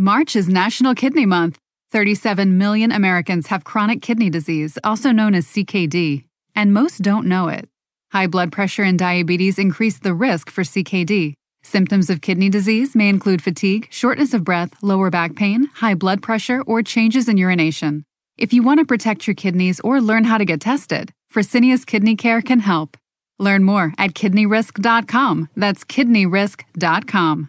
March is National Kidney Month. 37 million Americans have chronic kidney disease, also known as CKD, and most don't know it. High blood pressure and diabetes increase the risk for CKD. Symptoms of kidney disease may include fatigue, shortness of breath, lower back pain, high blood pressure, or changes in urination. If you want to protect your kidneys or learn how to get tested, Fresenius Kidney Care can help. Learn more at kidneyrisk.com. That's kidneyrisk.com.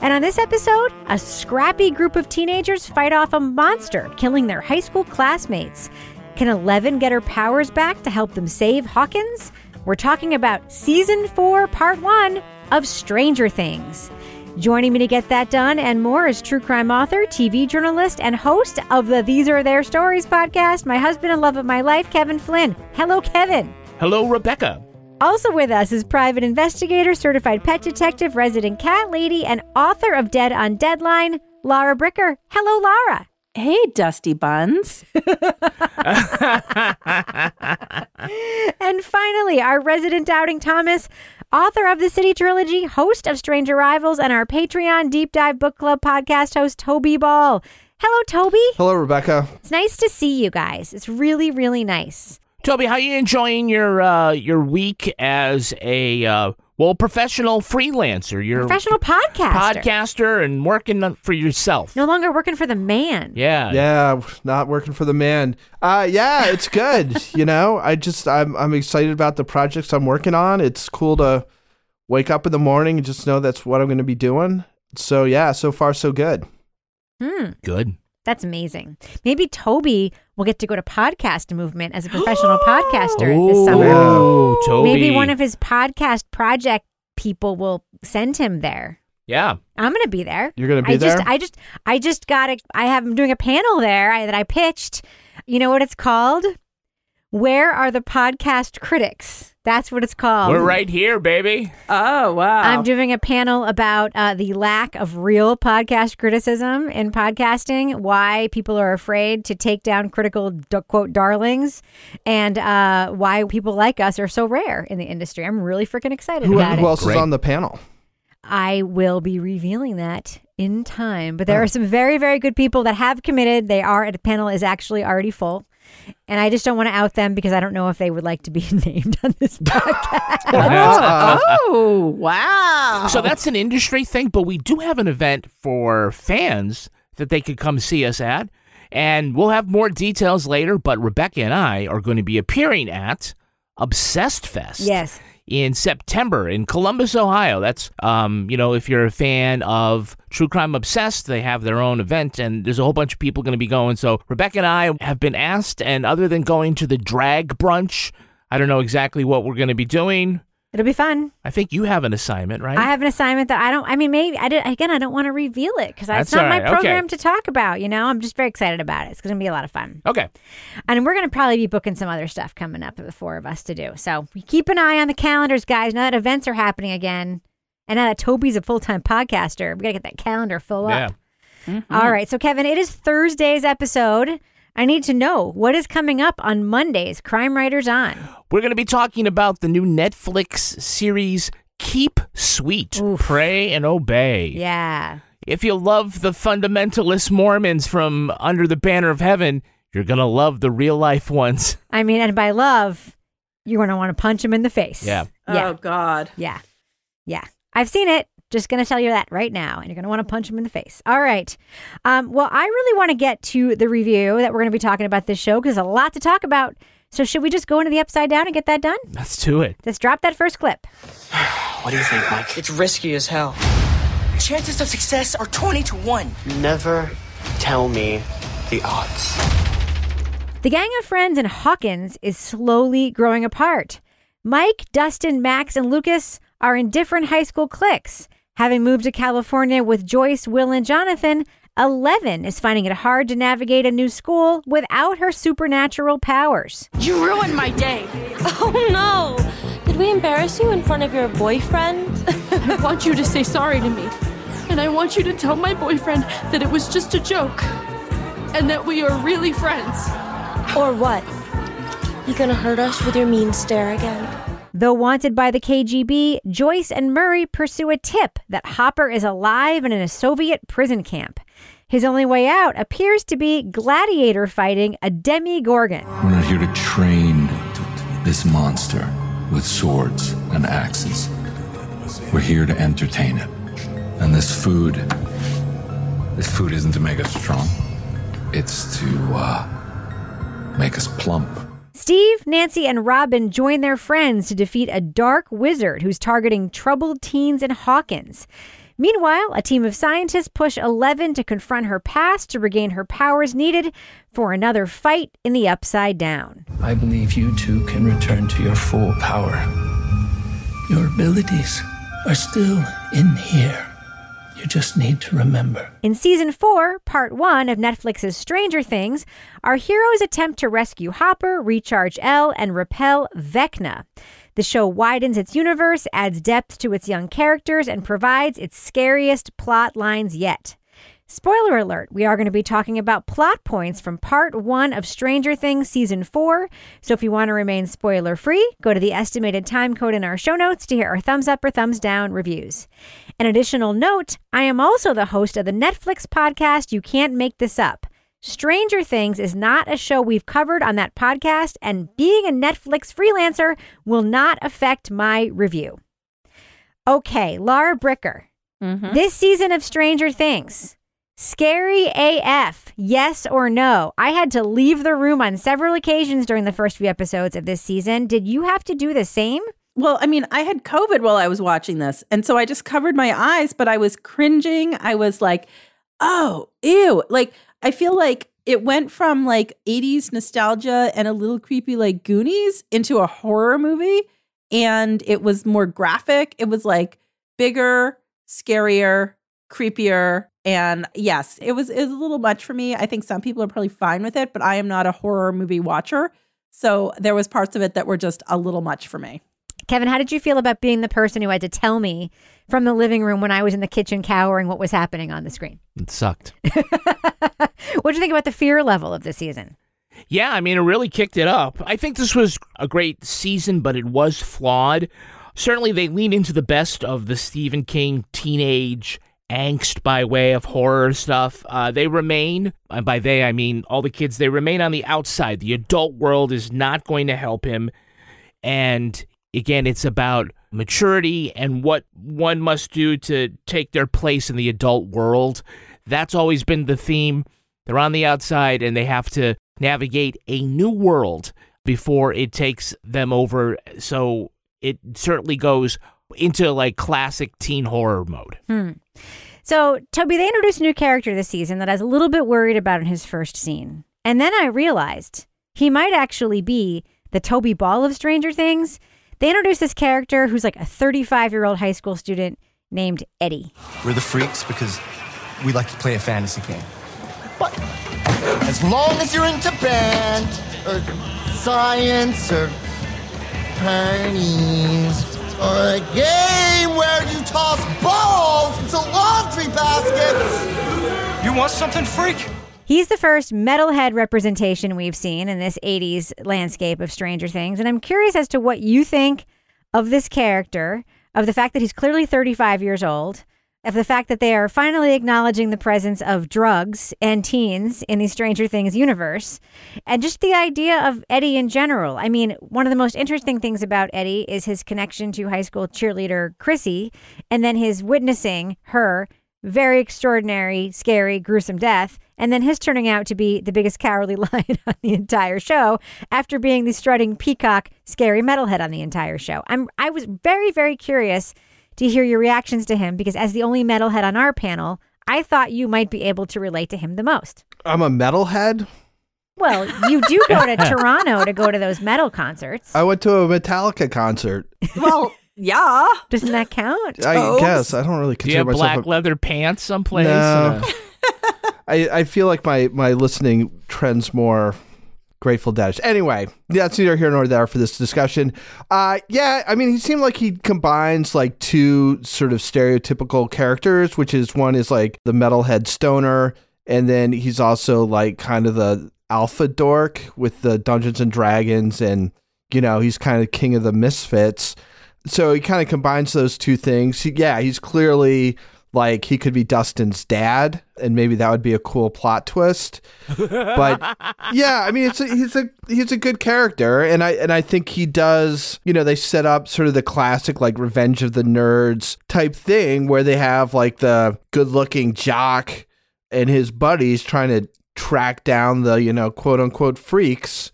And on this episode, a scrappy group of teenagers fight off a monster, killing their high school classmates. Can Eleven get her powers back to help them save Hawkins? We're talking about season four, part one of Stranger Things. Joining me to get that done and more is true crime author, TV journalist, and host of the These Are Their Stories podcast, my husband and love of my life, Kevin Flynn. Hello, Kevin. Hello, Rebecca. Also with us is private investigator, certified pet detective, resident cat lady, and author of Dead on Deadline, Laura Bricker. Hello, Laura. Hey, Dusty Buns. and finally, our resident doubting Thomas, author of the City Trilogy, host of Strange Arrivals, and our Patreon Deep Dive Book Club podcast host, Toby Ball. Hello, Toby. Hello, Rebecca. It's nice to see you guys. It's really, really nice. Toby, how are you enjoying your uh, your week as a uh, well professional freelancer? You're Professional podcaster. podcaster and working for yourself. No longer working for the man. Yeah. Yeah, not working for the man. Uh, yeah, it's good. you know, I just I'm I'm excited about the projects I'm working on. It's cool to wake up in the morning and just know that's what I'm going to be doing. So yeah, so far so good. Hmm. Good. That's amazing. Maybe Toby will get to go to podcast movement as a professional podcaster this summer. Oh, Toby. Maybe one of his podcast project people will send him there. Yeah. I'm gonna be there. You're gonna be I there. Just, I just, I just got. A, I have. I'm doing a panel there I, that I pitched. You know what it's called? Where are the podcast critics? That's what it's called. We're right here, baby. Oh, wow. I'm doing a panel about uh, the lack of real podcast criticism in podcasting, why people are afraid to take down critical d- quote darlings, and uh, why people like us are so rare in the industry. I'm really freaking excited Who, about who it. else Great. is on the panel? I will be revealing that in time. But Oh. there are some very, very good people that have committed. They are, the panel is actually already full. And I just don't want to out them because I don't know if they would like to be named on this podcast. Oh, wow. So that's an industry thing, but we do have an event for fans that they could come see us at. And we'll have more details later, but Rebecca and I are going to be appearing at Obsessed Fest. yes. In September in Columbus, Ohio. That's um, you know, if you're a fan of True Crime Obsessed, they have their own event and there's a whole bunch of people going to be going. So Rebecca and I have been asked and other than going to the drag brunch, I don't know exactly what we're going to be doing. It'll be fun. I think you have an assignment, right? I have an assignment that I don't. I mean, maybe I did. Again, I don't want to reveal it because That's it's not all my right, okay. program to talk about. You know, I'm just very excited about it. It's going to be a lot of fun, okay. and we're going to probably be booking some other stuff coming up. For the four of us to do. So keep an eye on the calendars, guys. Now that events are happening again, and now that Toby's a full time podcaster, we got to get that calendar full Yeah. up. All right. So Kevin, it is Thursday's episode. I need to know what is coming up on Mondays. Crime Writers on. We're going to be talking about the new Netflix series Keep Sweet, Oof. Pray and Obey. Yeah. If you love the fundamentalist Mormons from Under the Banner of Heaven, you're going to love the real life ones. I mean, and by love, you're going to want to punch him in the face. Yeah. Yeah. Oh, God. Yeah. Yeah. I've seen it. Just going to tell you that right now, and you're going to want to punch him in the face. All right. Um, well, I really want to get to the review that we're going to be talking about this show because there's a lot to talk about. So, should we just go into the upside down and get that done? Let's do it. Let's drop that first clip. What do you think, Mike? It's risky as hell. Chances of success are 20 to 1. Never tell me the odds. The gang of friends in Hawkins is slowly growing apart. Mike, Dustin, Max, and Lucas are in different high school cliques. Having moved to California with Joyce, Will, and Jonathan, Eleven is finding it hard to navigate a new school without her supernatural powers. You ruined my day. Oh no! Did we embarrass you in front of your boyfriend? I want you to say sorry to me. And I want you to tell my boyfriend that it was just a joke. And that we are really friends. Or what? You gonna hurt us with your mean stare again? Though wanted by the KGB, Joyce and Murray pursue a tip that Hopper is alive and in a Soviet prison camp. His only way out appears to be gladiator fighting a Demogorgon. We're not here to train this monster with swords and axes. We're here to entertain it. And this food, this food isn't to make us strong. It's to uh, make us plump. Steve, Nancy, and Robin join their friends to defeat a dark wizard who's targeting troubled teens in Hawkins. Meanwhile, a team of scientists push Eleven to confront her past to regain her powers needed for another fight in the Upside Down. I believe you two can return to your full power. Your abilities are still in here. You just need to remember. In season four, part one of Netflix's Stranger Things, our heroes attempt to rescue Hopper, recharge El, and repel Vecna. The show widens its universe, adds depth to its young characters, and provides its scariest plot lines yet. Spoiler alert, we are going to be talking about plot points from part one of Stranger Things season four. So if you want to remain spoiler free, go to the estimated time code in our show notes to hear our thumbs up or thumbs down reviews. An additional note I am also the host of the Netflix podcast You Can't Make This Up. Stranger Things is not a show we've covered on that podcast, and being a Netflix freelancer will not affect my review. Okay, Laura Bricker. Mm-hmm. This season of Stranger Things, scary AF, yes or no? I had to leave the room on several occasions during the first few episodes of this season. Did you have to do the same? Well, I mean, I had COVID while I was watching this. And so I just covered my eyes, but I was cringing. I was like, oh, ew. Like, I feel like it went from like 80s nostalgia and a little creepy like Goonies into a horror movie. And it was more graphic. It was like bigger, scarier, creepier. And yes, it was, it was a little much for me. I think some people are probably fine with it, but I am not a horror movie watcher. So there was parts of it that were just a little much for me. Kevin, how did you feel about being the person who had to tell me from the living room when I was in the kitchen cowering what was happening on the screen? It sucked. what do you think about the fear level of the season? Yeah, I mean, it really kicked it up. I think this was a great season, but it was flawed. Certainly, they lean into the best of the Stephen King teenage angst by way of horror stuff. Uh, they remain, and by they, I mean all the kids, they remain on the outside. The adult world is not going to help him. And again, it's about maturity and what one must do to take their place in the adult world. That's always been the theme. They're on the outside and they have to navigate a new world before it takes them over. So it certainly goes into like classic teen horror mode. Hmm. So, Toby, they introduced a new character this season that I was a little bit worried about in his first scene. And then I realized he might actually be the Toby Ball of Stranger Things. They introduced this character who's like a 35 year old high school student named Eddie. We're the freaks because we like to play a fantasy game. But as long as you're into band or science or parties or a game where you toss balls into laundry baskets. You want something, freak? He's the first metalhead representation we've seen in this 80s landscape of Stranger Things. And I'm curious as to what you think of this character, of the fact that he's clearly 35 years old, of the fact that they are finally acknowledging the presence of drugs and teens in the Stranger Things universe, and just the idea of Eddie in general. I mean, one of the most interesting things about Eddie is his connection to high school cheerleader Chrissy, and then his witnessing her very extraordinary, scary, gruesome death, and then his turning out to be the biggest cowardly lion on the entire show after being the strutting peacock, scary metalhead on the entire show. I'm I was very very curious to hear your reactions to him because as the only metalhead on our panel, I thought you might be able to relate to him the most. I'm a metalhead. Well, you do go to Toronto to go to those metal concerts. I went to a Metallica concert. Well, yeah. Doesn't that count? I guess I don't really Do you have myself black a- leather pants someplace? No. Uh, I, I feel like my my listening trends more Grateful Dead. Anyway, that's neither here nor there for this discussion. Uh, yeah, I mean, he seemed like he combines like two sort of stereotypical characters, which is one is like the metalhead stoner, and then he's also like kind of the alpha dork with the Dungeons and Dragons, and you know, he's kind of king of the misfits. So he kind of combines those two things. He, yeah, he's clearly like he could be Dustin's dad, and maybe that would be a cool plot twist. But yeah, I mean, it's a, he's a he's a good character, and I and I think he does. You know, they set up sort of the classic like Revenge of the Nerds type thing where they have like the good looking jock and his buddies trying to track down the you know quote unquote freaks,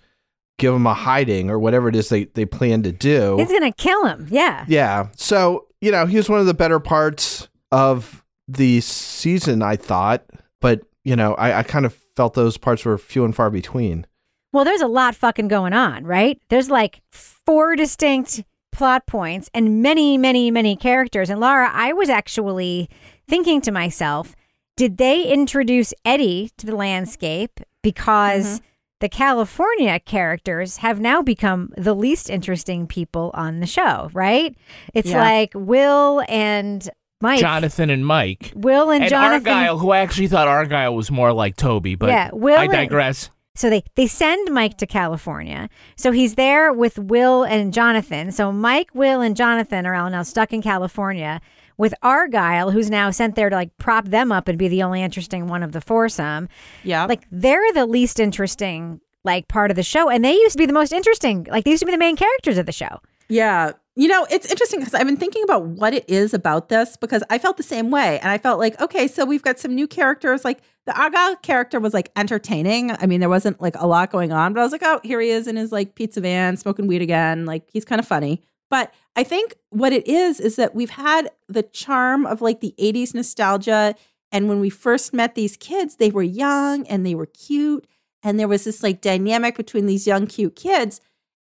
give them a hiding or whatever it is they they plan to do. He's gonna kill him. Yeah. Yeah. So, you know, he's one of the better parts of the season, I thought. But, you know, I, I kind of felt those parts were few and far between. Well, there's a lot fucking going on, right? There's like four distinct plot points and many, many, many characters. And Laura, I was actually thinking to myself, did they introduce Eddie to the landscape because mm-hmm. the California characters have now become the least interesting people on the show, right? It's Yeah. like Will and Mike. Jonathan and Mike. Will and, and Jonathan. Argyle, who I actually thought Argyle was more like Toby, but Yeah, Will I and- digress. So they they send Mike to California. So he's there with Will and Jonathan. So Mike, Will, and Jonathan are all now stuck in California with Argyle, who's now sent there to like prop them up and be the only interesting one of the foursome. Yeah. Like they're the least interesting like part of the show. And they used to be the most interesting. Like they used to be the main characters of the show. Yeah. You know, it's interesting because I've been thinking about what it is about this because I felt the same way. And I felt like, okay, so we've got some new characters. Like the Argyle character was like entertaining. I mean, there wasn't like a lot going on, but I was like, oh, here he is in his like pizza van smoking weed again. Like he's kind of funny. But I think what it is is that we've had the charm of like the 80s nostalgia. And when we first met these kids, they were young and they were cute. And there was this like dynamic between these young, cute kids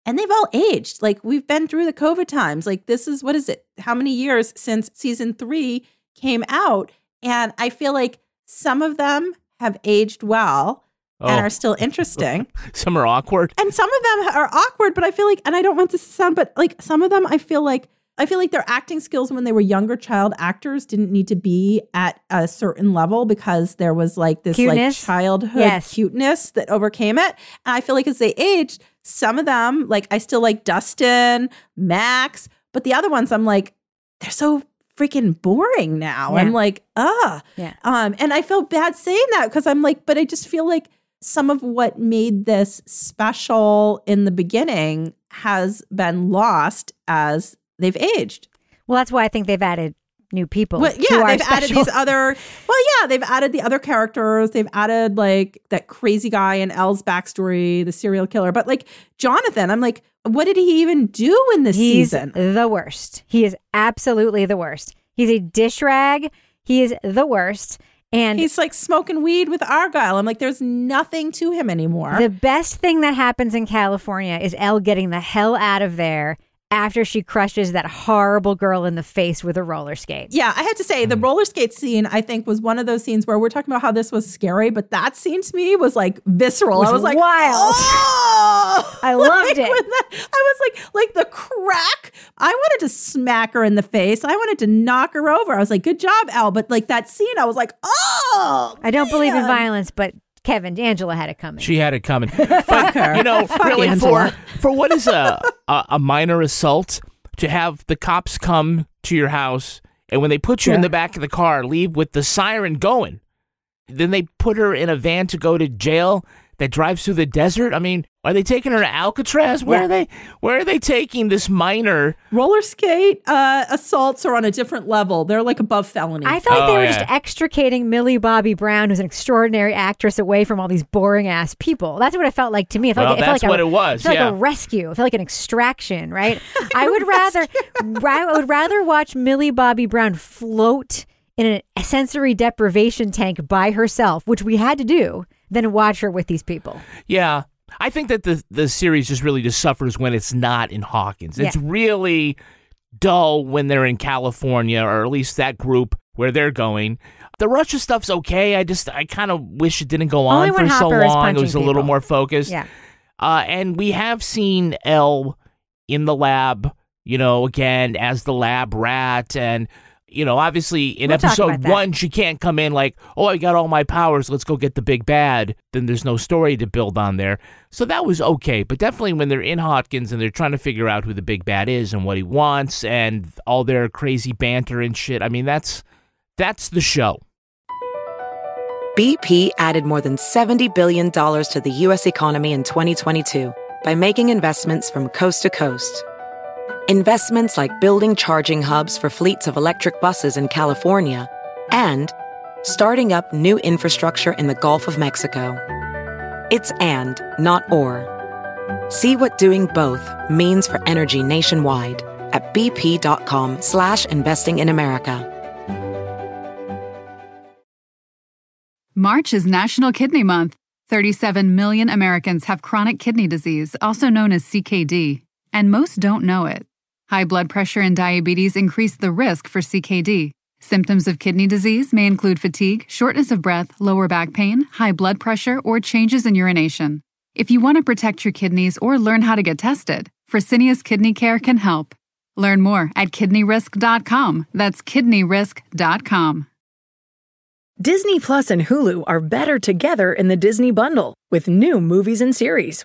and they've all aged. Like we've been through the COVID times. Like this is what is it? How many years since season three came out? And I feel like some of them have aged well and Oh. are still interesting. Some are awkward. and some of them are awkward, but I feel like, and I don't want this to sound, but like some of them, I feel like, I feel like their acting skills when they were younger child actors didn't need to be at a certain level because there was like this Cuteness? like childhood Yes. cuteness that overcame it. And I feel like as they aged, some of them, like I still like Dustin, Max, but the other ones, I'm like, they're so freaking boring now. Yeah. I'm like, ah. Yeah. Um, and I felt bad saying that because I'm like, but I just feel like some of what made this special in the beginning has been lost as they've aged. Well, that's why I think they've added new people. Well, yeah, they've added these other. Well, yeah, they've added the other characters. They've added like that crazy guy in El's backstory, the serial killer. But like Jonathan, I'm like, what did he even do in this He's season? the worst. He is absolutely the worst. He's a dish rag. He is the worst. And He's like smoking weed with Argyle. I'm like, there's nothing to him anymore. the best thing that happens in California is Elle getting the hell out of there after she crushes that horrible girl in the face with a roller skate. Yeah, I had to say the mm. roller skate scene. I think was one of those scenes where we're talking about how this was scary, but that scene to me was like visceral. Was I was like, wild. oh, I loved Like, it. that- I was like, like the crack. I wanted to smack her in the face. I wanted to knock her over. I was like, good job, Al. But like that scene, I was like, oh, I don't believe in violence, but Kevin, Angela had it coming. She had it coming. But, her. you know, Fuck really Angela. for for what is a, a a minor assault to have the cops come to your house And when they put you in the back of the car, leave with the siren going. Then they put her in a van to go to jail that drives through the desert. I mean, are they taking her to Alcatraz? Where Yeah. are they? Where are they taking this minor? Roller skate uh, assaults are on a different level. They're like above felony. I felt like Oh, they were yeah. just extricating Millie Bobby Brown, who's an extraordinary actress, away from all these boring ass people. That's what it felt like to me. It felt Well, like, it felt that's like what a, it was, It felt yeah. like a rescue. It felt like an extraction, right? I would rather, I would rather watch Millie Bobby Brown float in a sensory deprivation tank by herself, which we had to do, than watch her with these people. Yeah. I think that the the series just really just suffers when it's not in Hawkins. It's Yeah. really dull when they're in California, or at least that group where they're going. The Russia stuff's okay. I just I kind of wish it didn't go on for when so Hopper long. It was a little more focused. Yeah. Uh, and we have seen El in the lab, you know, again as the lab rat. And, you know, obviously in We'll episode one, she can't come in like, oh, I got all my powers. Let's go get the big bad. Then there's no story to build on there. So that was okay. But definitely when they're in Hawkins and they're trying to figure out who the big bad is and what he wants and all their crazy banter and shit, I mean, that's that's the show. BP added more than $70 billion to the U.S. economy in 2022 by making investments from coast to coast. Investments like building charging hubs for fleets of electric buses in California and starting up new infrastructure in the Gulf of Mexico. It's and, not or. See what doing both means for energy nationwide at bp.com slash investing in America. March is National Kidney Month. 37 million Americans have chronic kidney disease, also known as CKD, and most don't know it. High blood pressure and diabetes increase the risk for CKD. Symptoms of kidney disease may include fatigue, shortness of breath, lower back pain, high blood pressure, or changes in urination. If you want to protect your kidneys or learn how to get tested, Fresenius Kidney Care can help. Learn more at kidneyrisk.com. That's kidneyrisk.com. Disney Plus and Hulu are better together in the Disney Bundle with new movies and series.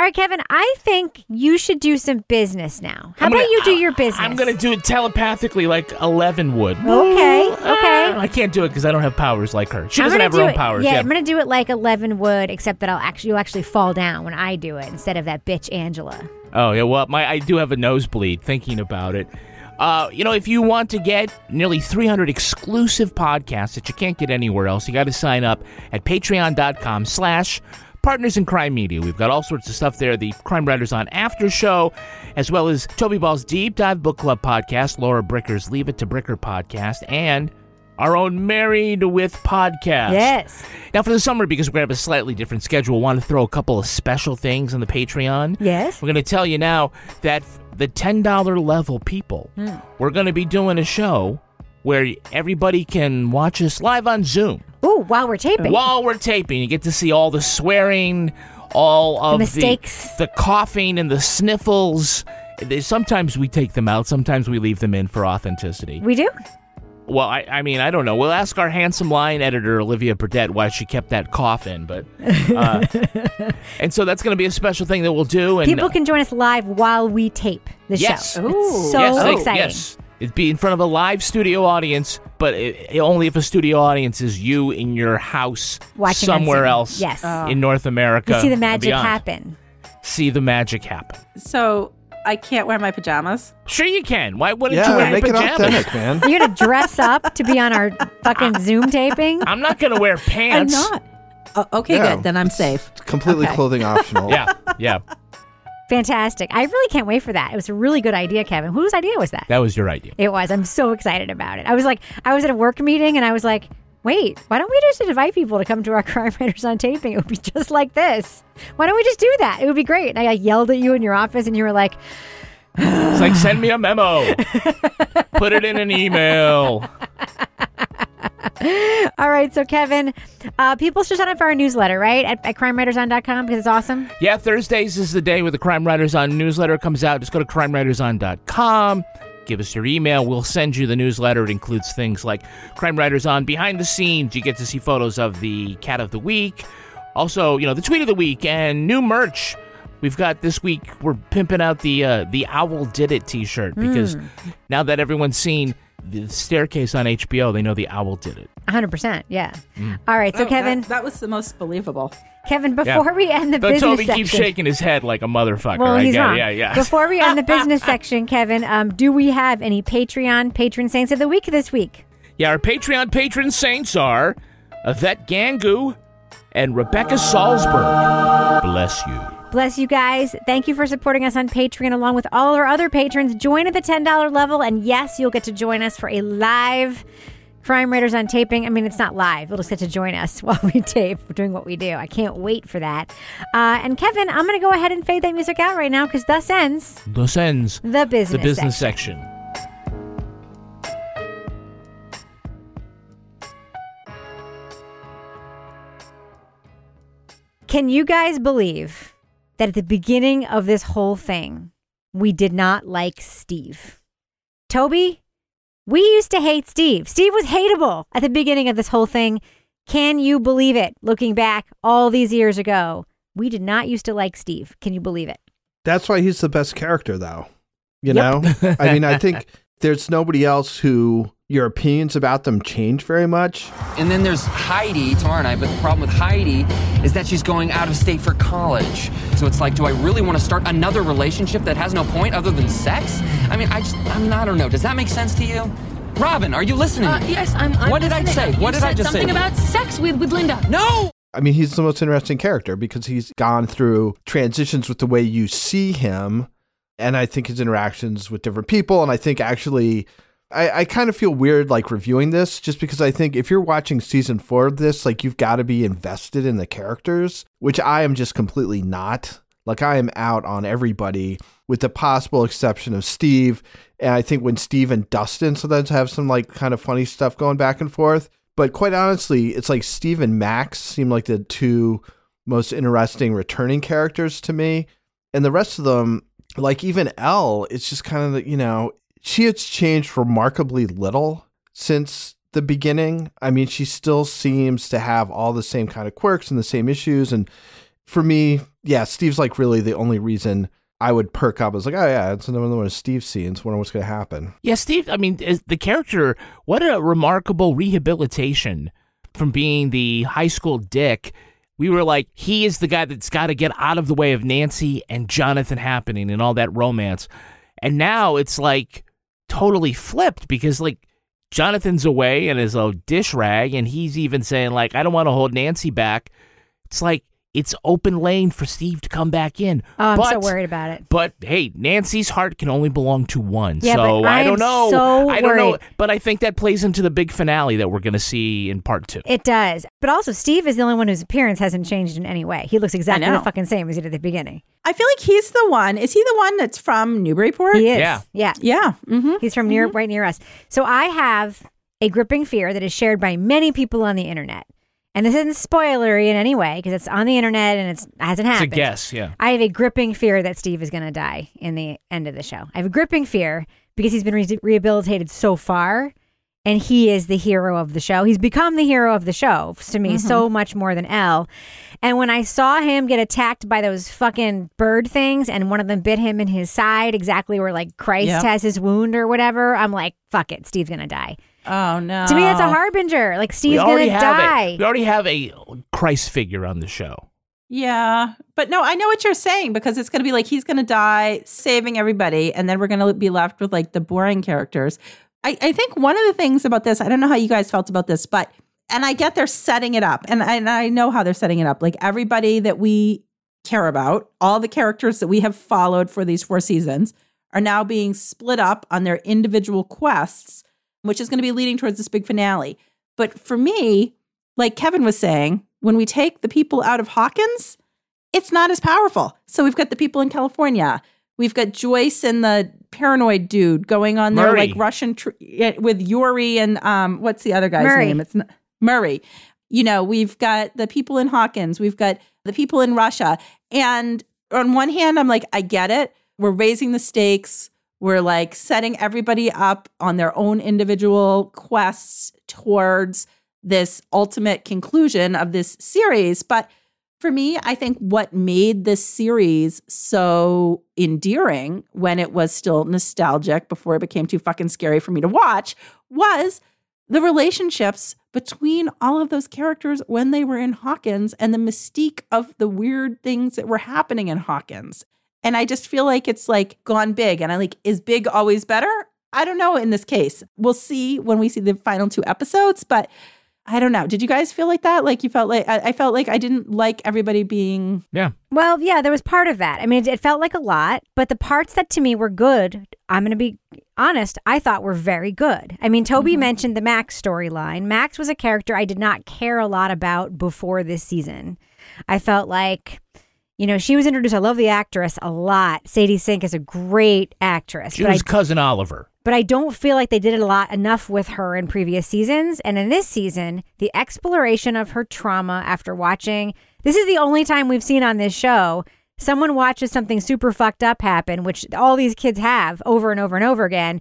All right, Kevin, I think you should do some business now. How I'm about gonna- you do your business? I'm going to do it telepathically like Eleven would. Okay, okay. I can't do it because I don't have powers like her. She I'm doesn't have her do own it- powers. Yeah, Yeah, I'm gonna do it like Eleven would, except that I'll actually you'll actually fall down when I do it instead of that bitch Angela. Oh yeah, well, my I do have a nosebleed thinking about it. Uh, you know, if you want to get nearly 300 exclusive podcasts that you can't get anywhere else, you got to sign up at patreon.com slash partners in crime media. We've got all sorts of stuff there. The Crime Writers on After Show, as well as Toby Ball's Deep Dive Book Club podcast, Laura Bricker's Leave It to Bricker podcast, and our own Married with podcast. Yes. Now, for the summer, because we're going to have a slightly different schedule, I want to throw a couple of special things on the Patreon. Yes. We're going to tell you now that the $10 level people, Hmm. we're going to be doing a show where everybody can watch us live on Zoom. Ooh, while we're taping. While we're taping, you get to see all the swearing, all of the mistakes. the, the coughing and the sniffles. Sometimes we take them out, sometimes we leave them in for authenticity. We do? Well, I, I mean, I don't know. We'll ask our handsome line editor, Olivia Burdett, why she kept that cough in. But, uh, and so that's going to be a special thing that we'll do. And People can join us live while we tape the yes, show. It's so yes, they- exciting. Yes, it'd be in front of a live studio audience, but it, it- only if a studio audience is you in your house Watching somewhere else. Yes. Oh. in North America. You see the magic happen. See the magic happen. So I can't wear my pajamas. Sure, you can. Why wouldn't Yeah, you wear make it pajamas? authentic, man. You're gonna dress up to be on our fucking Zoom taping? I'm not going to wear pants. I'm pants. not. Oh, okay, Yeah. good. Then I'm safe. Completely Okay. clothing optional. Yeah, yeah. Fantastic. I really can't wait for that. It was a really good idea, Kevin. Whose idea was that? That was your idea. It was. I'm so excited about it. I was like, I was at a work meeting and I was like, wait, why don't we just invite people to come to our Crime Writers on taping? It would be just like this. Why don't we just do that? It would be great. And I like, yelled at you in your office and you were like, It's like send me a memo. Put it in an email. All right, so Kevin, uh, people should sign up for our newsletter, right? At, at crimewriterson.com because it's awesome. Yeah, Thursdays is the day where the Crime Writers On newsletter comes out. Just go to crimewriterson.com. Give us your email. We'll send you the newsletter. It includes things like Crime Writers On behind the scenes. You get to see photos of the cat of the week. Also, you know, the tweet of the week and new merch. We've got this week. We're pimping out the uh, the Owl Did It T-shirt because Mm. now that everyone's seen the staircase on HBO, they know the Owl did it. 100%. Yeah. Mm. All right, so Oh, Kevin, that, that was the most believable. Kevin, Yeah. before we end the Though business Toby section. keeps shaking his head like a motherfucker. Well, he's get it. wrong. Yeah, yeah. Before we end the business section, Kevin, um, do we have any Patreon patron saints of the week this week? Yeah, our Patreon patron saints are Yvette Gangu and Rebecca Salzberg. Bless you. Bless you guys. Thank you for supporting us on Patreon along with all our other patrons. Join at the $10 level, and yes, you'll get to join us for a live Crime Writers on taping. I mean, it's not live. You'll just get to join us while we tape, doing what we do. I can't wait for that. Uh, and Kevin, I'm going to go ahead and fade that music out right now because thus ends Thus ends the business, the business section. section. Can you guys believe that at the beginning of this whole thing, we did not like Steve? Toby, we used to hate Steve. Steve was hateable at the beginning of this whole thing. Can you believe it? Looking back all these years ago, we did not used to like Steve. Can you believe it? That's why he's the best character, though. You Yep. know? I mean, I think there's nobody else who your opinions about them change very much. And then there's Heidi tomorrow night, but the problem with Heidi is that she's going out of state for college. So it's like, do I really want to start another relationship that has no point other than sex? I mean, I just, I mean, I don't know. Does that make sense to you? Robin, are you listening? Uh, yes, I'm. I'm what did I listening. say? You What did I said just say? something about sex with with Linda. No. I mean, he's the most interesting character because he's gone through transitions with the way you see him. And I think his interactions with different people. And I think actually, I, I kind of feel weird like reviewing this just because I think if you're watching season four of this, like you've got to be invested in the characters, which I am just completely not. Like I am out on everybody with the possible exception of Steve. And I think when Steve and Dustin sometimes have some like kind of funny stuff going back and forth. But quite honestly, it's like Steve and Max seem like the two most interesting returning characters to me. And the rest of them, like even El, it's just kind of, you know, she has changed remarkably little since the beginning. I mean, she still seems to have all the same kind of quirks and the same issues. And for me, yeah, Steve's like really the only reason I would perk up. I was like, oh yeah, it's another one of Steve's scenes. Wonder what's going to happen. Yeah, Steve, I mean, the character, what a remarkable rehabilitation from being the high school dick. We were like, he is the guy that's got to get out of the way of Nancy and Jonathan happening and all that romance. And now it's like totally flipped because, like, Jonathan's away and is a dish rag, and he's even saying, like, I don't want to hold Nancy back. It's like, it's open lane for Steve to come back in. Oh, I'm so worried about it. but hey, Nancy's heart can only belong to one. Yeah, so but I I, am don't know. so I don't know. worried. But I think that plays into the big finale that we're going to see in part two. It does. But also, Steve is the only one whose appearance hasn't changed in any way. He looks exactly the fucking same as he did at the beginning. I feel like he's the one. Is he the one that's from Newburyport? He is. Yeah. Yeah. Yeah. Mm-hmm. He's from near right near us. So I have a gripping fear that is shared by many people on the internet. And this isn't spoilery in any way because it's on the internet and it's, it hasn't happened. It's a guess, yeah. I have a gripping fear that Steve is going to die in the end of the show. I have a gripping fear because he's been re- rehabilitated so far and he is the hero of the show. He's become the hero of the show to me so mm-hmm. much more than El. And when I saw him get attacked by those fucking bird things and one of them bit him in his side, exactly where like Christ Yep. has his wound or whatever, I'm like, fuck it, Steve's going to die. Oh no. To me, that's a harbinger. Like Steve's going to die. A, we already have a Christ figure on the show. Yeah. But no, I know what you're saying because it's going to be like he's going to die saving everybody. And then we're going to be left with like the boring characters. I, I think one of the things about this, I don't know how you guys felt about this, but, and I get they're setting it up. And I, and I know how they're setting it up. Like everybody that we care about, all the characters that we have followed for these four seasons are now being split up on their individual quests, which is going to be leading towards this big finale. But for me, like Kevin was saying, when we take the people out of Hawkins, it's not as powerful. So we've got the people in California. We've got Joyce and the paranoid dude going on there Murray. like Russian tr- with Yuri and um what's the other guy's Murray. name? It's n- Murray. You know, we've got the people in Hawkins, we've got the people in Russia. And on one hand, I'm like, I get it. We're raising the stakes. We're like setting everybody up on their own individual quests towards this ultimate conclusion of this series. But for me, I think what made this series so endearing when it was still nostalgic before it became too fucking scary for me to watch was the relationships between all of those characters when they were in Hawkins and the mystique of the weird things that were happening in Hawkins. And I just feel like it's like gone big. And I like, is big always better? I don't know in this case. We'll see when we see the final two episodes, but I don't know. Did you guys feel like that? Like you felt like I, I felt like I didn't like everybody being Yeah. Well, yeah, there was part of that. I mean, it, it felt like a lot, but the parts that to me were good, I'm going to be honest, I thought were very good. I mean, Toby mm-hmm. mentioned the Max storyline. Max was a character I did not care a lot about before this season. I felt like, you know, she was introduced. I love the actress a lot. Sadie Sink is a great actress. She but I was cousin Oliver. but I don't feel like they did it a lot enough with her in previous seasons. And in this season, the exploration of her trauma after watching this is the only time we've seen on this show someone watches something super fucked up happen, which all these kids have over and over and over again.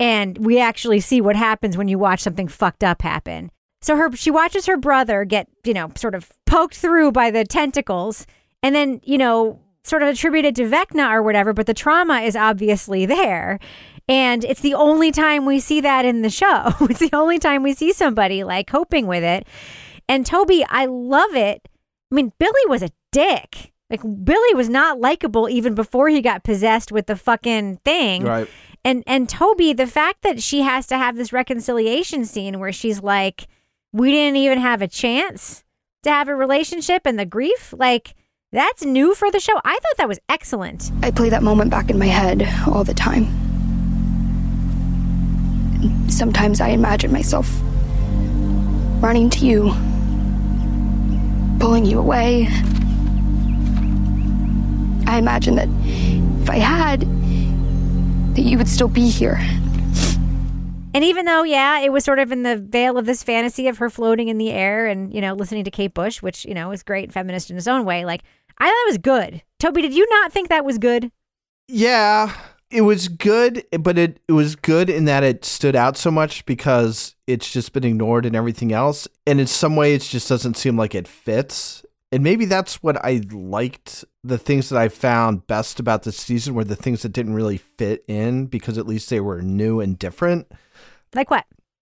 And we actually see what happens when you watch something fucked up happen. So her she watches her brother get, you know, sort of poked through by the tentacles and then, you know, sort of attributed to Vecna or whatever, but the trauma is obviously there. And it's the only time we see that in the show. It's the only time we see somebody like coping with it. And Toby, I love it. I mean, Billy was a dick. Like Billy was not likable even before he got possessed with the fucking thing. Right. And and Toby, the fact that she has to have this reconciliation scene where she's like, "We didn't even have a chance to have a relationship," and the grief, like that's new for the show. I thought that was excellent. I play that moment back in my head all the time. Sometimes I imagine myself running to you, pulling you away. I imagine that if I had, that you would still be here. And even though, yeah, it was sort of in the veil of this fantasy of her floating in the air and, you know, listening to Kate Bush, which, you know, is great feminist in its own way, like, I thought it was good. Toby, did you not think that was good? Yeah, it was good, but it, it was good in that it stood out so much because it's just been ignored in everything else. And in some way, it just doesn't seem like it fits. And maybe that's what I liked. The things that I found best about this season were the things that didn't really fit in because at least they were new and different. Like what?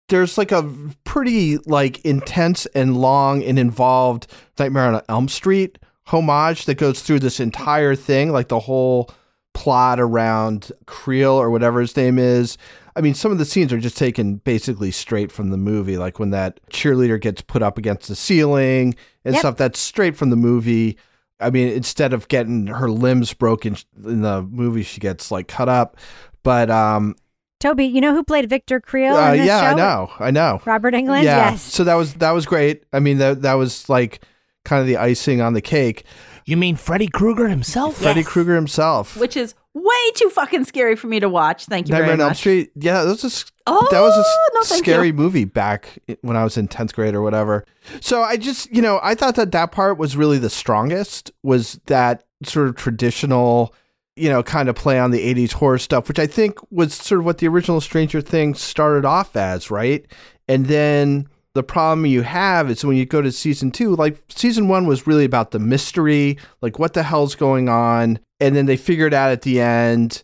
There's like a pretty like intense and long and involved Nightmare on Elm Street homage that goes through this entire thing, like the whole plot around Creel or whatever his name is. I mean, some of the scenes are just taken basically straight from the movie, like when that cheerleader gets put up against the ceiling and Yep. stuff. That's straight from the movie. I mean, instead of getting her limbs broken in the movie, she gets like cut up. But um, Toby, you know who played Victor Creel uh, yeah, show? I know, I know. Robert Englund? Yeah. Yes. So that was that was great. I mean, that that was like kind of the icing on the cake. You mean Freddy Krueger himself? Freddy Krueger himself. which is way too fucking scary for me to watch. Thank you Nightmare very on Elm. Street. Yeah, that was a, Oh, that was a s- no, scary you. movie back when I was in 10th grade or whatever. So I just, you know, I thought that that part was really the strongest was that sort of traditional, you know, kind of play on the 80s horror stuff, which I think was sort of what the original Stranger Things started off as, right? And then the problem you have is when you go to season two, like season one was really about the mystery, like what the hell's going on. And then they figured out at the end.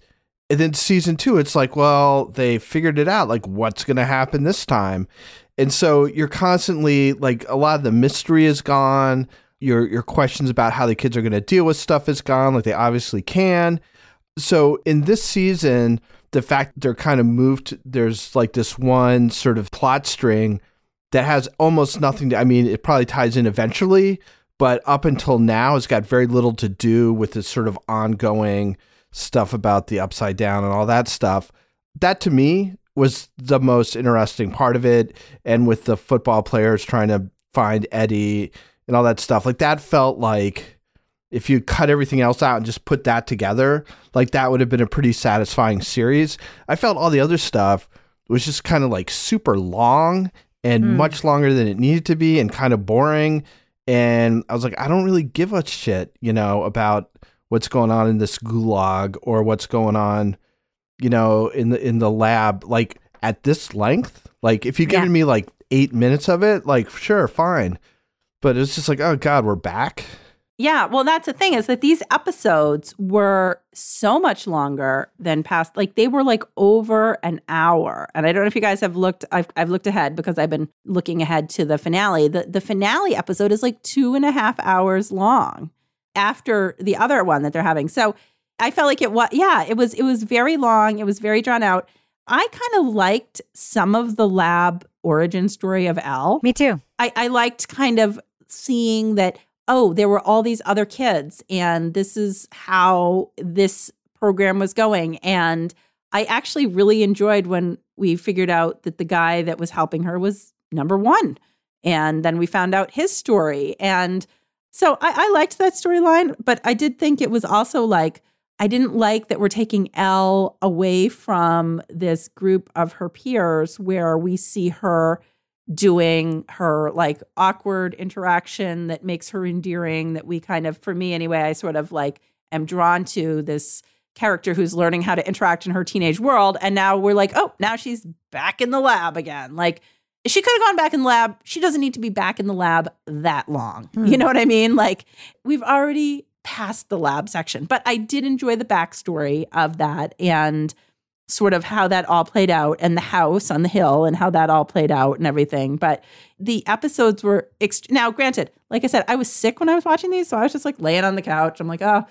And then season two, it's like, well, they figured it out. Like, what's going to happen this time? And so you're constantly like, a lot of the mystery is gone. Your your questions about how the kids are going to deal with stuff is gone. Like they obviously can. So in this season, the fact that they're kind of moved, there's like this one sort of plot string that has almost nothing to. I mean, it probably ties in eventually, but up until now, it's got very little to do with this sort of ongoing stuff about the upside down and all that stuff. That to me was the most interesting part of it. And with the football players trying to find Eddie and all that stuff, like that felt like if you cut everything else out and just put that together, like that would have been a pretty satisfying series. I felt all the other stuff was just kind of like super long and Hmm. much longer than it needed to be and kind of boring. And I was like, I don't really give a shit, you know, about what's going on in this gulag or what's going on, you know, in the in the lab. Like at this length, like if you'd given me like eight minutes of it, like sure, fine. But it's just like, oh God, we're back. Yeah, well, that's the thing is that these episodes were so much longer than past. Like they were like over an hour, and I don't know if you guys have looked. I've I've looked ahead because I've been looking ahead to the finale. The the finale episode is like two and a half hours long after the other one that they're having. So I felt like it was yeah, it was it was very long. It was very drawn out. I kind of liked some of the lab origin story of El. Me too. I, I liked kind of seeing that, oh, there were all these other kids, and this is how this program was going. And I actually really enjoyed when we figured out that the guy that was helping her was number one. And then we found out his story. And so I, I liked that storyline, but I did think it was also like, I didn't like that we're taking El away from this group of her peers where we see her doing her like awkward interaction that makes her endearing that we kind of for me anyway I sort of like am drawn to this character who's learning how to interact in her teenage world. And now we're like oh now she's back in the lab again. Like she could have gone back in the lab. She doesn't need to be back in the lab that long. Hmm. You know what I mean? Like we've already passed the lab section. But I did enjoy the backstory of that. And sort of how that all played out and the house on the hill and how that all played out and everything. But the episodes were now granted, like I said, I was sick when I was watching these, so I was just like laying on the couch. I'm like, oh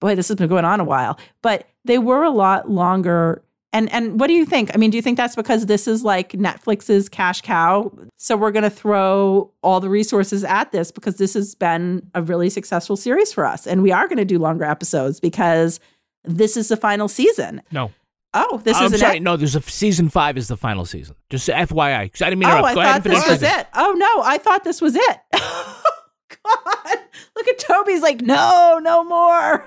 boy, this has been going on a while. But they were a lot longer. And and what do you think? I mean, do you think that's because this is like Netflix's cash cow? So we're going to throw all the resources at this because this has been a really successful series for us, and we are going to do longer episodes because this is the final season. No. Oh, this I'm is sorry. it. No, there's a season five is the final season. Just FYI, because I didn't mean to Oh, interrupt. I Go ahead thought and this was it. Oh no, I thought this was it. Oh, God, look at Toby's like, no, no more.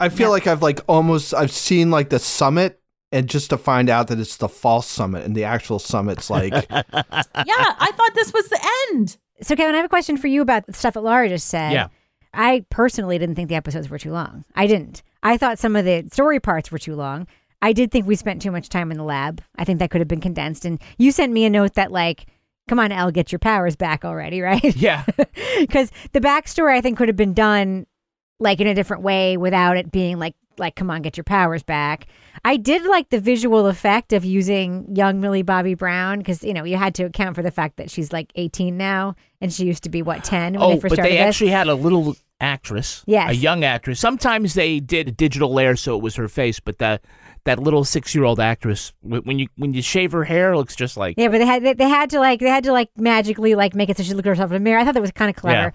I feel like I've like almost I've seen like the summit and just to find out that it's the false summit and the actual summit's like Yeah, I thought this was the end. So, Kevin, I have a question for you about the stuff that Laura just said. Yeah. I personally didn't think the episodes were too long. I didn't. I thought some of the story parts were too long. I did think we spent too much time in the lab. I think that could have been condensed. And you sent me a note that, like, come on, El, get your powers back already, right? Yeah. Because the backstory, I think, could have been done like in a different way without it being like, like, come on, get your powers back. I did like the visual effect of using young Millie Bobby Brown because you know you had to account for the fact that she's like 18 now and she used to be what 10 when Oh, they first but started they this. actually had a little actress, Yes. a young actress. Sometimes they did a digital layer so it was her face, but that that little six year old actress, when you when you shave her hair, it looks just like Yeah, but they had they, they had to like they had to like magically like make it so she looked at herself in the mirror. I thought that was kind of clever.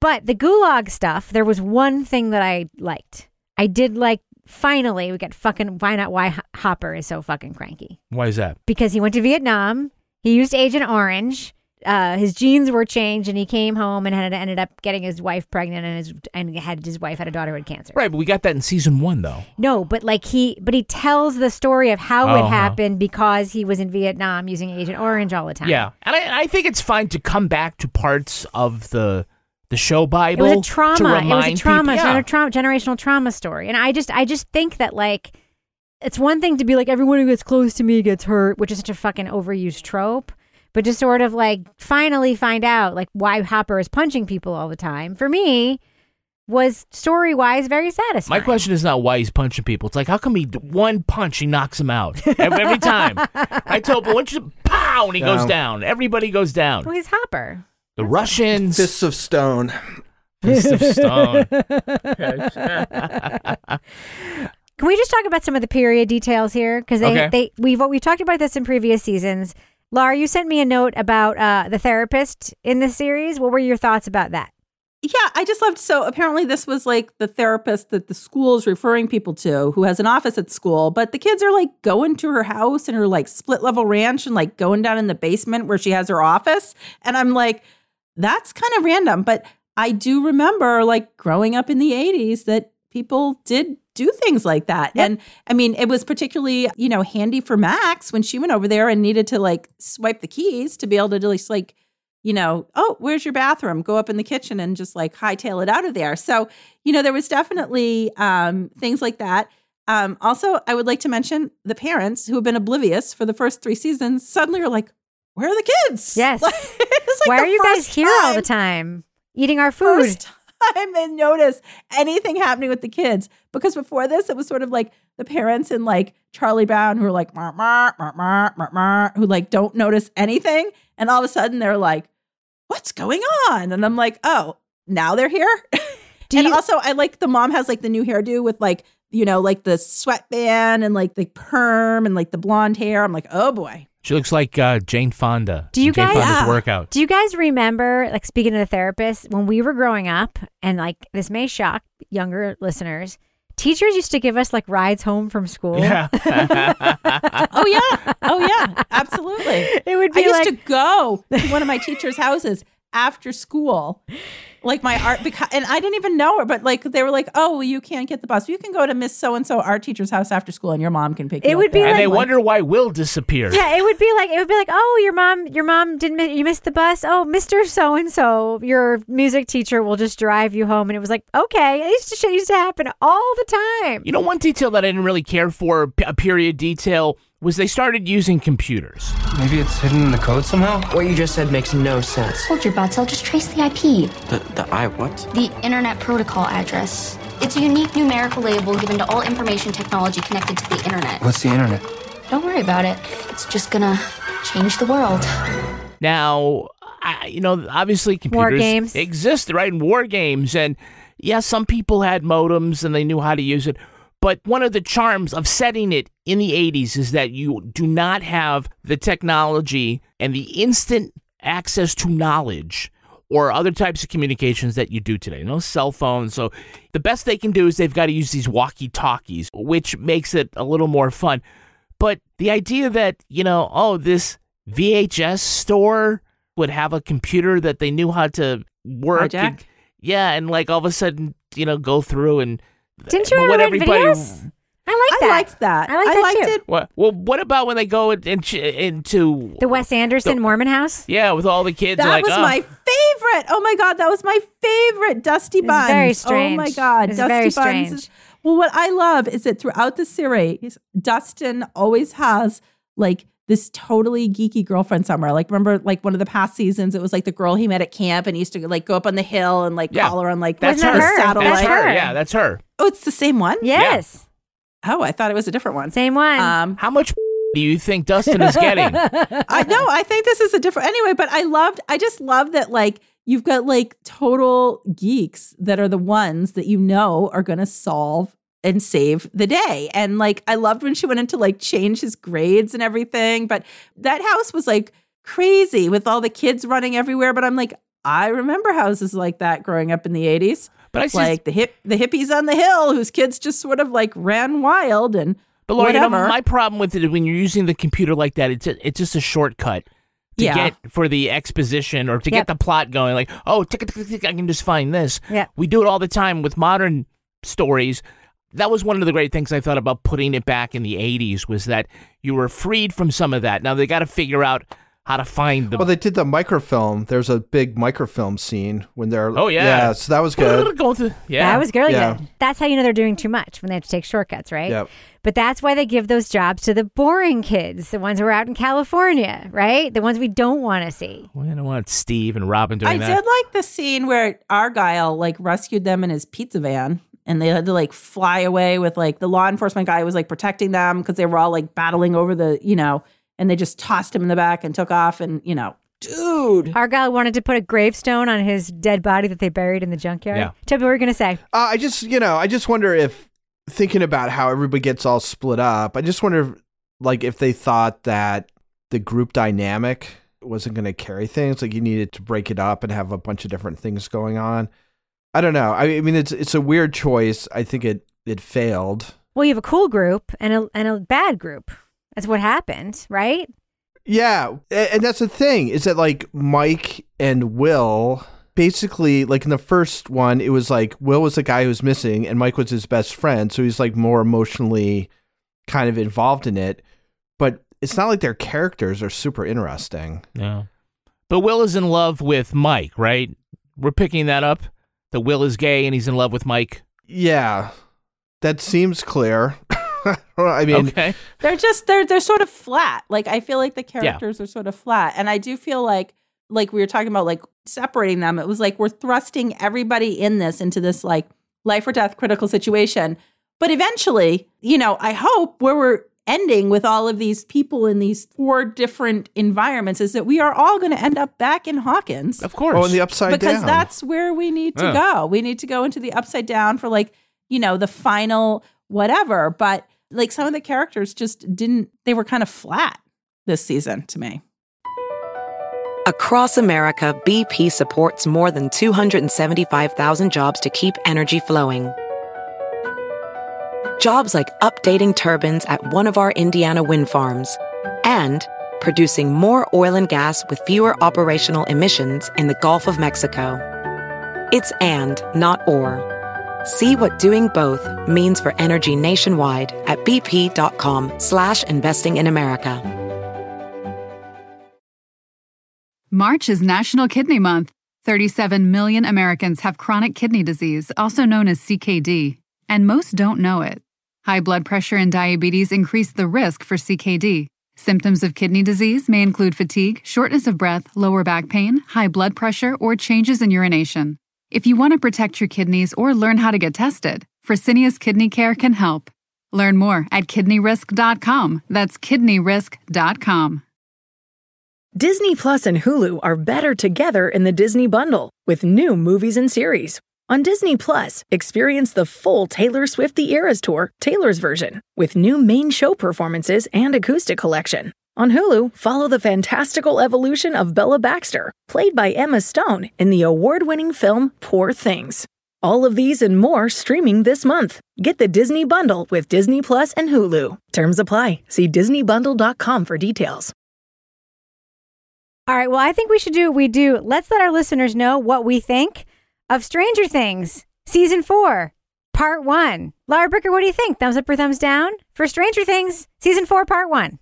But the gulag stuff, there was one thing that I liked. I did like finally we got fucking why not why Hopper is so fucking cranky Why is that? because he went to Vietnam. He used Agent Orange. Uh, his genes were changed, and he came home and had ended up getting his wife pregnant, and his and had his wife had a daughter with cancer. Right, but we got that in season one though. No, but like he, but he tells the story of how Oh, it no. happened because he was in Vietnam using Agent Orange all the time. Yeah, and I, I think it's fine to come back to parts of the the show Bible. It was a To trauma. It was a trauma. people- yeah. a trauma, generational trauma story. And I just, I just think that like, it's one thing to be like everyone who gets close to me gets hurt, which is such a fucking overused trope. But just sort of like finally find out like why Hopper is punching people all the time. For me, was story wise very satisfying. My question is not why he's punching people. It's like how come he one punch he knocks him out every, every time? I told him once you pow and he goes down. Everybody goes down. Well, he's Hopper. The Russians. fists of stone. Fist of stone. Can we just talk about some of the period details here? Because they, Okay. they, we've we've talked about this in previous seasons. Laura, you sent me a note about uh, the therapist in the series. What were your thoughts about that? Yeah, I just loved. So apparently, this was like the therapist that the school is referring people to, who has an office at school. But the kids are like going to her house and her like split level ranch and like going down in the basement where she has her office. And I'm like, that's kind of random. But I do remember like growing up in the 80s that people did do things like that. And I mean, it was particularly, you know, handy for Max when she went over there and needed to like swipe the keys to be able to just like, you know, oh, where's your bathroom? Go up in the kitchen and just like hightail it out of there. So, you know, there was definitely um, things like that. Um, also, I would like to mention the parents who have been oblivious for the first three seasons suddenly are like, where are the kids? Yes. Like, like Why are you guys here all the time eating our food? Time they notice anything happening with the kids. Because before this, it was sort of like the parents in like Charlie Brown who are like, "Mar, mar, mar, mar, mar, mar," who like don't notice anything. And all of a sudden they're like, what's going on? And I'm like, oh, now they're here. and also, I like the mom has like the new hairdo with like, you know, like the sweatband and like the perm and like the blonde hair. I'm like, oh boy. She looks like uh, Jane Fonda. Do you Jane guys Fonda's workout? Do you guys remember, like speaking to the therapist, when we were growing up, and like this may shock younger listeners, teachers used to give us like rides home from school. Yeah. oh yeah. Oh yeah. Absolutely. It would be. I used like- to go to one of my teachers' houses after school. Like my art because and I didn't even know her, but like they were like, Oh, well, you can't get the bus. You can go to Miss So and so art teacher's house after school and your mom can pick you It up would be there." and they I'm wonder why Will disappeared. Yeah, it would be like it would be like, oh, your mom, your mom didn't mi- you missed the bus. Oh, Mister So and So, your music teacher will just drive you home, and it was like, okay, it used to shit used to happen all the time. You know, one detail that I didn't really care for, a period detail, was they started using computers. Maybe it's hidden in the code somehow? What you just said makes no sense. Hold your butts, I'll just trace the IP. The, the I what? The Internet Protocol address. It's a unique numerical label given to all information technology connected to the Internet. What's the internet? Don't worry about it. It's just gonna change the world. Now, I, you know, obviously computers war games. exist, right? In war games. And yeah, some people had modems and they knew how to use it. But one of the charms of setting it in the 80s is that you do not have the technology and the instant access to knowledge or other types of communications that you do today. No cell phones. So the best they can do is they've got to use these walkie talkies, which makes it a little more fun. But the idea that, you know, oh, this VHS store would have a computer that they knew how to work. And- yeah, and like all of a sudden, you know, go through and Didn't you what ever rent everybody- videos? I like that. I liked that. I like I that liked too. it. What? Well, what about when they go in- in- into The Wes Anderson Mormon House. yeah with all the kids? That like, was oh. my favorite. Oh my god, that was my favorite. Dusty It's Buns. very Oh my god, It's Dusty very Buns. strange. well, what I love is that throughout the series, Dustin always has like this totally geeky girlfriend somewhere. Like remember, like one of the past seasons, it was like the girl he met at camp, and he used to like go up on the hill and like Yeah. call her on like That's the her. That's satellite. her. Yeah, that's her. Oh, it's the same one. Yes, Oh, I thought it was a different one. same one. Um, How much do you think Dustin is getting? I know. I think this is a different. Anyway, but I loved. I just love that. Like you've got like total geeks that are the ones that you know are going to solve and save the day. And like I loved when she went in to like change his grades and everything. But that house was like crazy with all the kids running everywhere. But I'm like, I remember houses like that growing up in the 80s. But I see- like the hip the hippies on the hill whose kids just sort of like ran wild and But Laura, you know, whatever. my problem with it is when you're using the computer like that, it's a, it's just a shortcut to Yeah. get for the exposition or to Yep. get the plot going. Like, oh, tick, tick, tick, tick, I can just find this. Yeah. We do it all the time with modern stories. That was one of the great things I thought about putting it back in the 80s was that you were freed from some of that. Now they got to figure out how to find the Well, they did the microfilm. There's a big microfilm scene when they're. Oh, yeah. Yeah, so that was good. going through. Yeah, That was really Yeah. good. That's how you know they're doing too much when they have to take shortcuts, right? Yep. But that's why they give those jobs to the boring kids, the ones who are out in California, right? The ones we don't want to see. We don't want Steve and Robin doing I that. I did like the scene where Argyle like rescued them in his pizza van and they had to like fly away with like the law enforcement guy was like protecting them because they were all like battling over the, you know, and they just tossed him in the back and took off and, you know, dude. Argyle wanted to put a gravestone on his dead body that they buried in the junkyard. Yeah. Tell me what we're going to say. Uh, I just, you know, I just wonder if thinking about how everybody gets all split up. I just wonder, if, like, if they thought that the group dynamic wasn't going to carry things, like you needed to break it up and have a bunch of different things going on. I don't know. I, I mean, it's it's a weird choice. I think it it failed. Well, you have a cool group and a, and a bad group. That's what happened, right? Yeah, and that's the thing is that like Mike and Will, basically like in the first one, it was like Will was the guy who was missing, and Mike was his best friend, so he's like more emotionally kind of involved in it. But it's not like their characters are super interesting. Yeah. But Will is in love with Mike, right? We're picking that up. That Will is gay and he's in love with Mike. Yeah, that seems clear. I mean, okay. They're just they're they're sort of flat. Like I feel like the characters are sort of flat, and I do feel like like we were talking about like separating them. It was like we're thrusting everybody in this into this like life or death critical situation. But eventually, you know, I hope where we're ending with all of these people in these four different environments is that we are all going to end up back in Hawkins. Of course. Oh, and the upside because down. that's where we need to Yeah. go. We need to go into the upside down for like, you know, the final whatever. But like some of the characters just didn't, they were kind of flat this season to me. Across America, BP supports more than 275,000 jobs to keep energy flowing. Jobs like updating turbines at one of our Indiana wind farms and producing more oil and gas with fewer operational emissions in the Gulf of Mexico. It's and, not or. See what doing both means for energy nationwide at bp.com slash investing in America. March is National Kidney Month. 37 million Americans have chronic kidney disease, also known as CKD, and most don't know it. High blood pressure and diabetes increase the risk for CKD. Symptoms of kidney disease may include fatigue, shortness of breath, lower back pain, high blood pressure, or changes in urination. If you want to protect your kidneys or learn how to get tested, Fresenius Kidney Care can help. Learn more at kidneyrisk.com. That's kidneyrisk.com. Disney Plus and Hulu are better together in the Disney bundle with new movies and series. On Disney Plus, experience the full Taylor Swift The Eras Tour, Taylor's version, with new main show performances and acoustic collection. On Hulu, follow the fantastical evolution of Bella Baxter, played by Emma Stone in the award winning film Poor Things. All of these and more streaming this month. Get the Disney bundle with Disney Plus and Hulu. Terms apply. See DisneyBundle.com for details. All right. Well, I think we should do what we do. Let's let our listeners know what we think of Stranger Things season four, part one. Laura Bricker, what do you think? Thumbs up or thumbs down for Stranger Things season four, part one?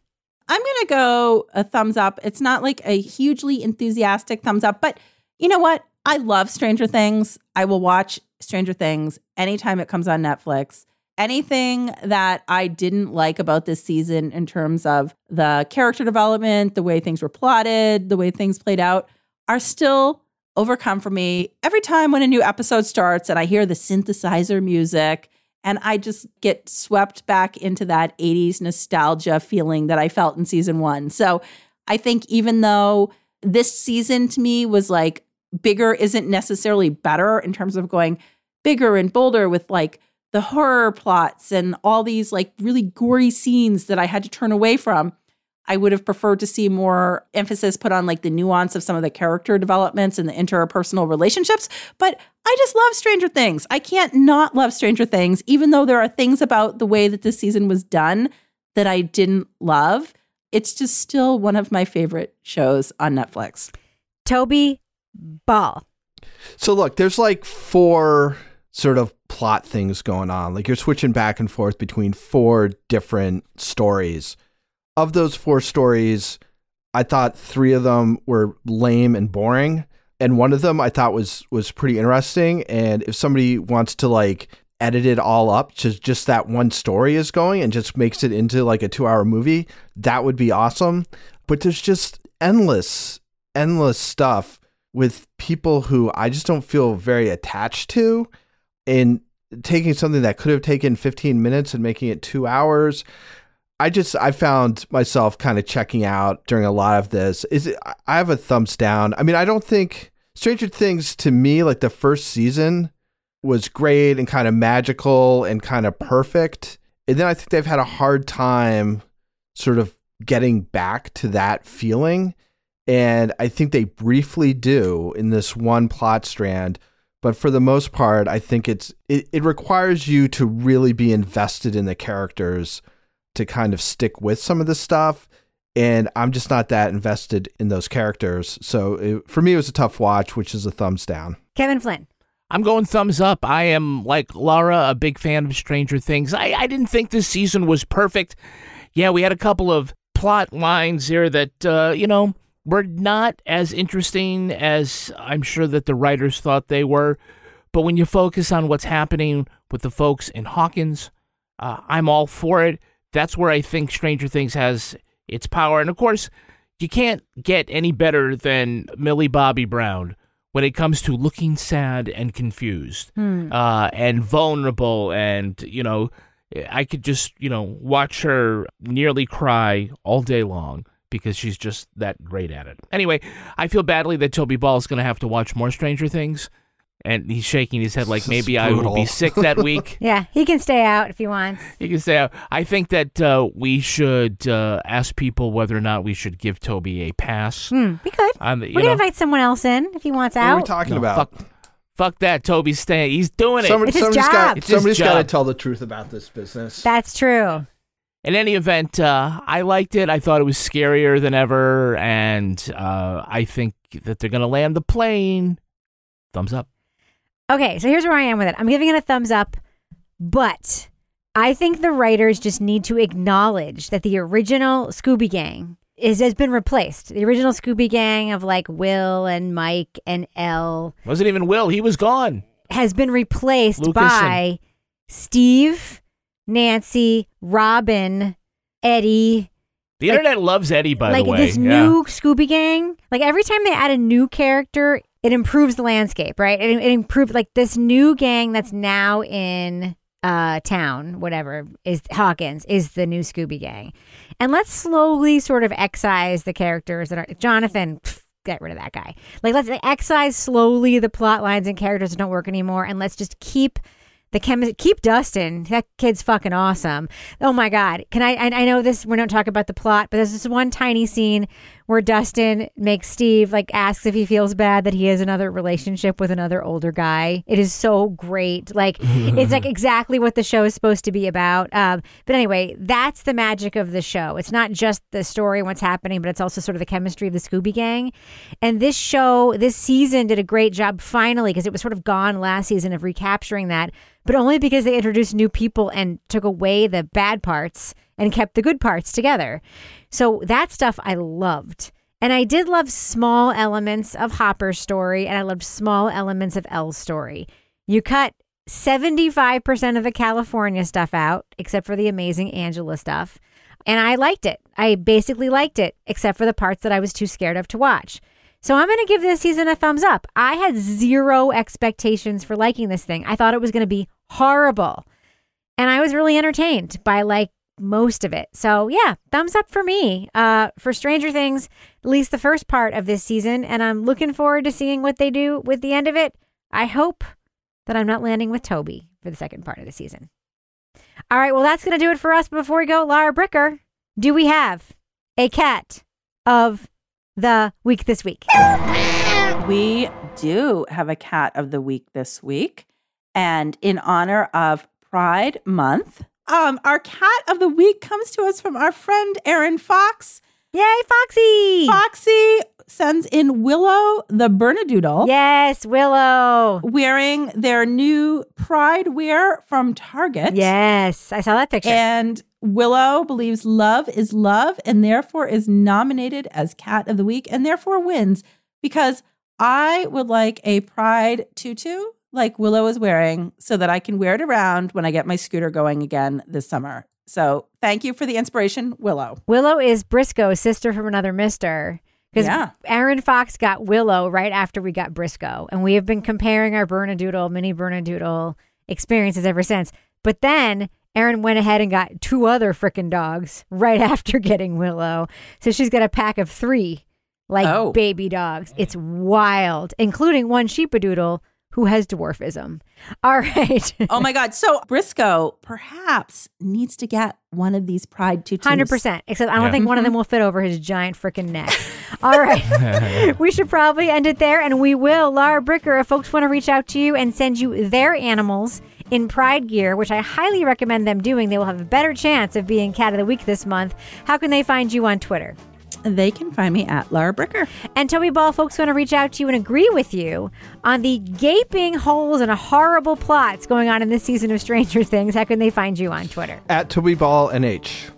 I'm going to go a thumbs up. It's not like a hugely enthusiastic thumbs up, but you know what? I love Stranger Things. I will watch Stranger Things anytime it comes on Netflix. Anything that I didn't like about this season in terms of the character development, the way things were plotted, the way things played out, are still overcome for me. Every time when a new episode starts and I hear the synthesizer music, and I just get swept back into that 80s nostalgia feeling that I felt in season one. So I think even though this season to me was like bigger isn't necessarily better in terms of going bigger and bolder with like the horror plots and all these like really gory scenes that I had to turn away from. I would have preferred to see more emphasis put on like the nuance of some of the character developments and the interpersonal relationships. But I just love Stranger Things. I can't not love Stranger Things, even though there are things about the way that this season was done that I didn't love. It's just still one of my favorite shows on Netflix. Toby Ball. So look, there's like four sort of plot things going on. Like you're switching back and forth between four different stories. Of those four stories, I thought three of them were lame and boring, and one of them I thought was was pretty interesting. And if somebody wants to like edit it all up to just that one story is going and just makes it into like a two hour movie, that would be awesome. But there's just endless, endless stuff with people who I just don't feel very attached to. And taking something that could have taken 15 minutes and making it two hours. I just I found myself kind of checking out during a lot of this. Is it, I have a thumbs down. I mean, I don't think Stranger Things to me like the first season was great and kind of magical and kind of perfect. And then I think they've had a hard time sort of getting back to that feeling. And I think they briefly do in this one plot strand. But for the most part, I think it's it, it requires you to really be invested in the characters to kind of stick with some of the stuff. and I'm just not that invested in those characters. So it, for me, it was a tough watch, which is a thumbs down. Kevin Flynn. I'm going thumbs up. I am, like Laura, a big fan of Stranger Things. I, I didn't think this season was perfect. Yeah, we had a couple of plot lines here that, uh, you know, were not as interesting as I'm sure that the writers thought they were. But when you focus on what's happening with the folks in Hawkins, uh, I'm all for it. That's where I think Stranger Things has its power. And of course, you can't get any better than Millie Bobby Brown when it comes to looking sad and confused Hmm. uh, and vulnerable. And, you know, I could just, you know, watch her nearly cry all day long because she's just that great at it. Anyway, I feel badly that Toby Ball is going to have to watch more Stranger Things. And he's shaking his head like maybe I will be sick that week. Yeah, he can stay out if he wants. You can say, uh, I think that uh, we should uh, ask people whether or not we should give Toby a pass. Hmm, we could. On the, you we can know, invite someone else in if he wants out. What are we talking no, about? Fuck, fuck that. Toby's staying. He's doing it. Somebody, It's his somebody's job. got It's his somebody's got to tell the truth about this business. That's true. In any event, uh, I liked it. I thought it was scarier than ever, and uh, I think that they're going to land the plane. Thumbs up. Okay, so here's where I am with it. I'm giving it a thumbs up, but I think the writers just need to acknowledge that the original Scooby Gang is has been replaced. The original Scooby Gang of like Will and Mike and El Wasn't even Will. He was gone. has been replaced Lucas by Steve, Nancy, Robin, Eddie, The internet loves Eddie, by like the way. Like this Yeah. new Scooby Gang. Like every time they add a new character, it improves the landscape, right? It, it improved like this new gang that's now in uh town, whatever is Hawkins is the new Scooby Gang, and let's slowly sort of excise the characters that are Jonathan. pff, Get rid of that guy. Like let's excise slowly the plot lines and characters that don't work anymore, and let's just keep the chemistry. Keep Dustin. That kid's fucking awesome. Oh my god! Can I? I, I know this. We don't talk about the plot, but there's this one tiny scene where Dustin makes Steve like asks if he feels bad that he has another relationship with another older guy. It is so great. Like it's like exactly what the show is supposed to be about. Um, but anyway, that's the magic of the show. It's not just the story and what's happening, but it's also sort of the chemistry of the Scooby Gang. And this show, this season, did a great job finally because it was sort of gone last season of recapturing that, but only because they introduced new people and took away the bad parts and kept the good parts together. So that stuff I loved. And I did love small elements of Hopper's story, and I loved small elements of El's story. You cut 75% of the California stuff out, except for the amazing Angela stuff. And I liked it. I basically liked it, except for the parts that I was too scared of to watch. So I'm going to give this season a thumbs up. I had zero expectations for liking this thing. I thought it was going to be horrible. And I was really entertained by like most of it. So yeah, thumbs up for me. Uh for Stranger Things, at least the first part of this season, and I'm looking forward to seeing what they do with the end of it. I hope that I'm not landing with Toby for the second part of the season. All right, well that's going to do it for us. But before we go, Laura Bricker, do we have a cat of the week this week? We do have a cat of the week this week. And in honor of Pride Month, um, our cat of the week comes to us from our friend Erin Fox. Yay, Foxy! Foxy sends in Willow the Bernedoodle. Yes, Willow. Wearing their new Pride wear from Target. Yes, I saw that picture. And Willow believes love is love and therefore is nominated as Cat of the Week and therefore wins because I would like a Pride tutu like Willow is wearing so that I can wear it around when I get my scooter going again this summer. So thank you for the inspiration, Willow. Willow is Briscoe's sister from another mister. Because Yeah. Erin Fox got Willow right after we got Briscoe. And we have been comparing our Bernedoodle, mini Bernedoodle experiences ever since. But then Erin went ahead and got two other frickin' dogs right after getting Willow. So she's got a pack of three, like Oh. baby dogs. It's wild, including one sheepadoodle who has dwarfism. All right. Oh my God. So Briscoe perhaps needs to get one of these Pride tutus. Hundred percent. Except I don't Yeah. think one of them mm-hmm. will fit over his giant freaking neck. All right, we should probably end it there, and we will. Laura Bricker, if folks want to reach out to you and send you their animals in Pride gear, which I highly recommend them doing. They will have a better chance of being Cat of the Week this month. How can they find you on Twitter? They can find me at Laura Bricker. And Toby Ball, folks want to reach out to you and agree with you on the gaping holes and horrible plots going on in this season of Stranger Things. How can they find you on Twitter? At Toby Ball NH.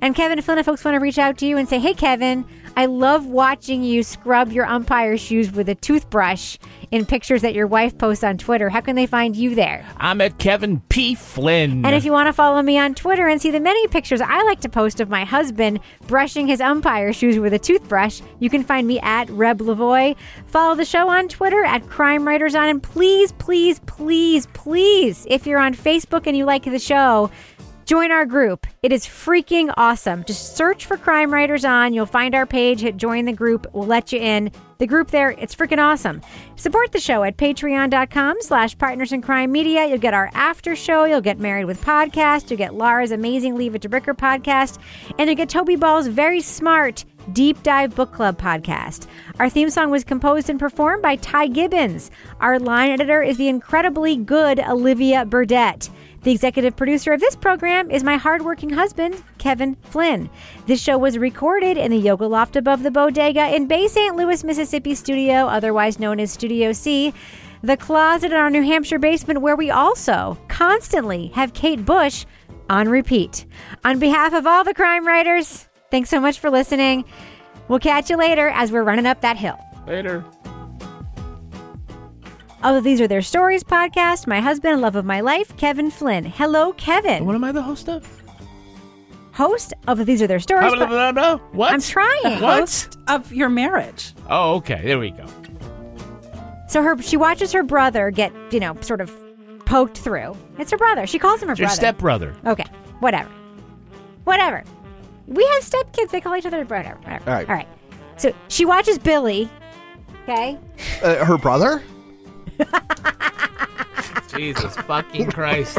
And Kevin Flynn, if folks want to reach out to you and say, hey, Kevin, I love watching you scrub your umpire shoes with a toothbrush in pictures that your wife posts on Twitter. How can they find you there? I'm at Kevin P. Flynn. And if you want to follow me on Twitter and see the many pictures I like to post of my husband brushing his umpire shoes with a toothbrush, you can find me at Reb Lavoie. Follow the show on Twitter at Crime Writers On. And please, please, please, please, if you're on Facebook and you like the show, Join our group. It is freaking awesome. Just search for Crime Writers On. You'll find our page. Hit join the group. We'll let you in. The group there, it's freaking awesome. Support the show at patreon.com slash partners in crime media. You'll get our after show. You'll get Married with Podcast. You'll get Lara's amazing Leave It to Bricker podcast. And you'll get Toby Ball's very smart Deep Dive Book Club podcast. Our theme song was composed and performed by Ty Gibbons. Our line editor is the incredibly good Olivia Burdett. The executive producer of this program is my hardworking husband, Kevin Flynn. This show was recorded in the Yoga Loft above the Bodega in Bay St. Louis, Mississippi studio, otherwise known as Studio C. The closet in our New Hampshire basement, where we also constantly have Kate Bush on repeat. On behalf of all the crime writers, thanks so much for listening. We'll catch you later as we're running up that hill. Later. Oh, these are their stories podcast. My husband, love of my life, Kevin Flynn. Hello, Kevin. What am I the host of? Host of These Are Their Stories. Blah, blah, blah, blah. What? I'm trying. What? Host of your marriage. Oh, okay. There we go. So her, she watches her brother get, you know, sort of poked through. It's her brother. She calls him her It's your brother. stepbrother. Okay, whatever, whatever. We have stepkids. They call each other brother. Whatever. All right. All right. So she watches Billy. Okay. Uh, her brother? Jesus fucking Christ.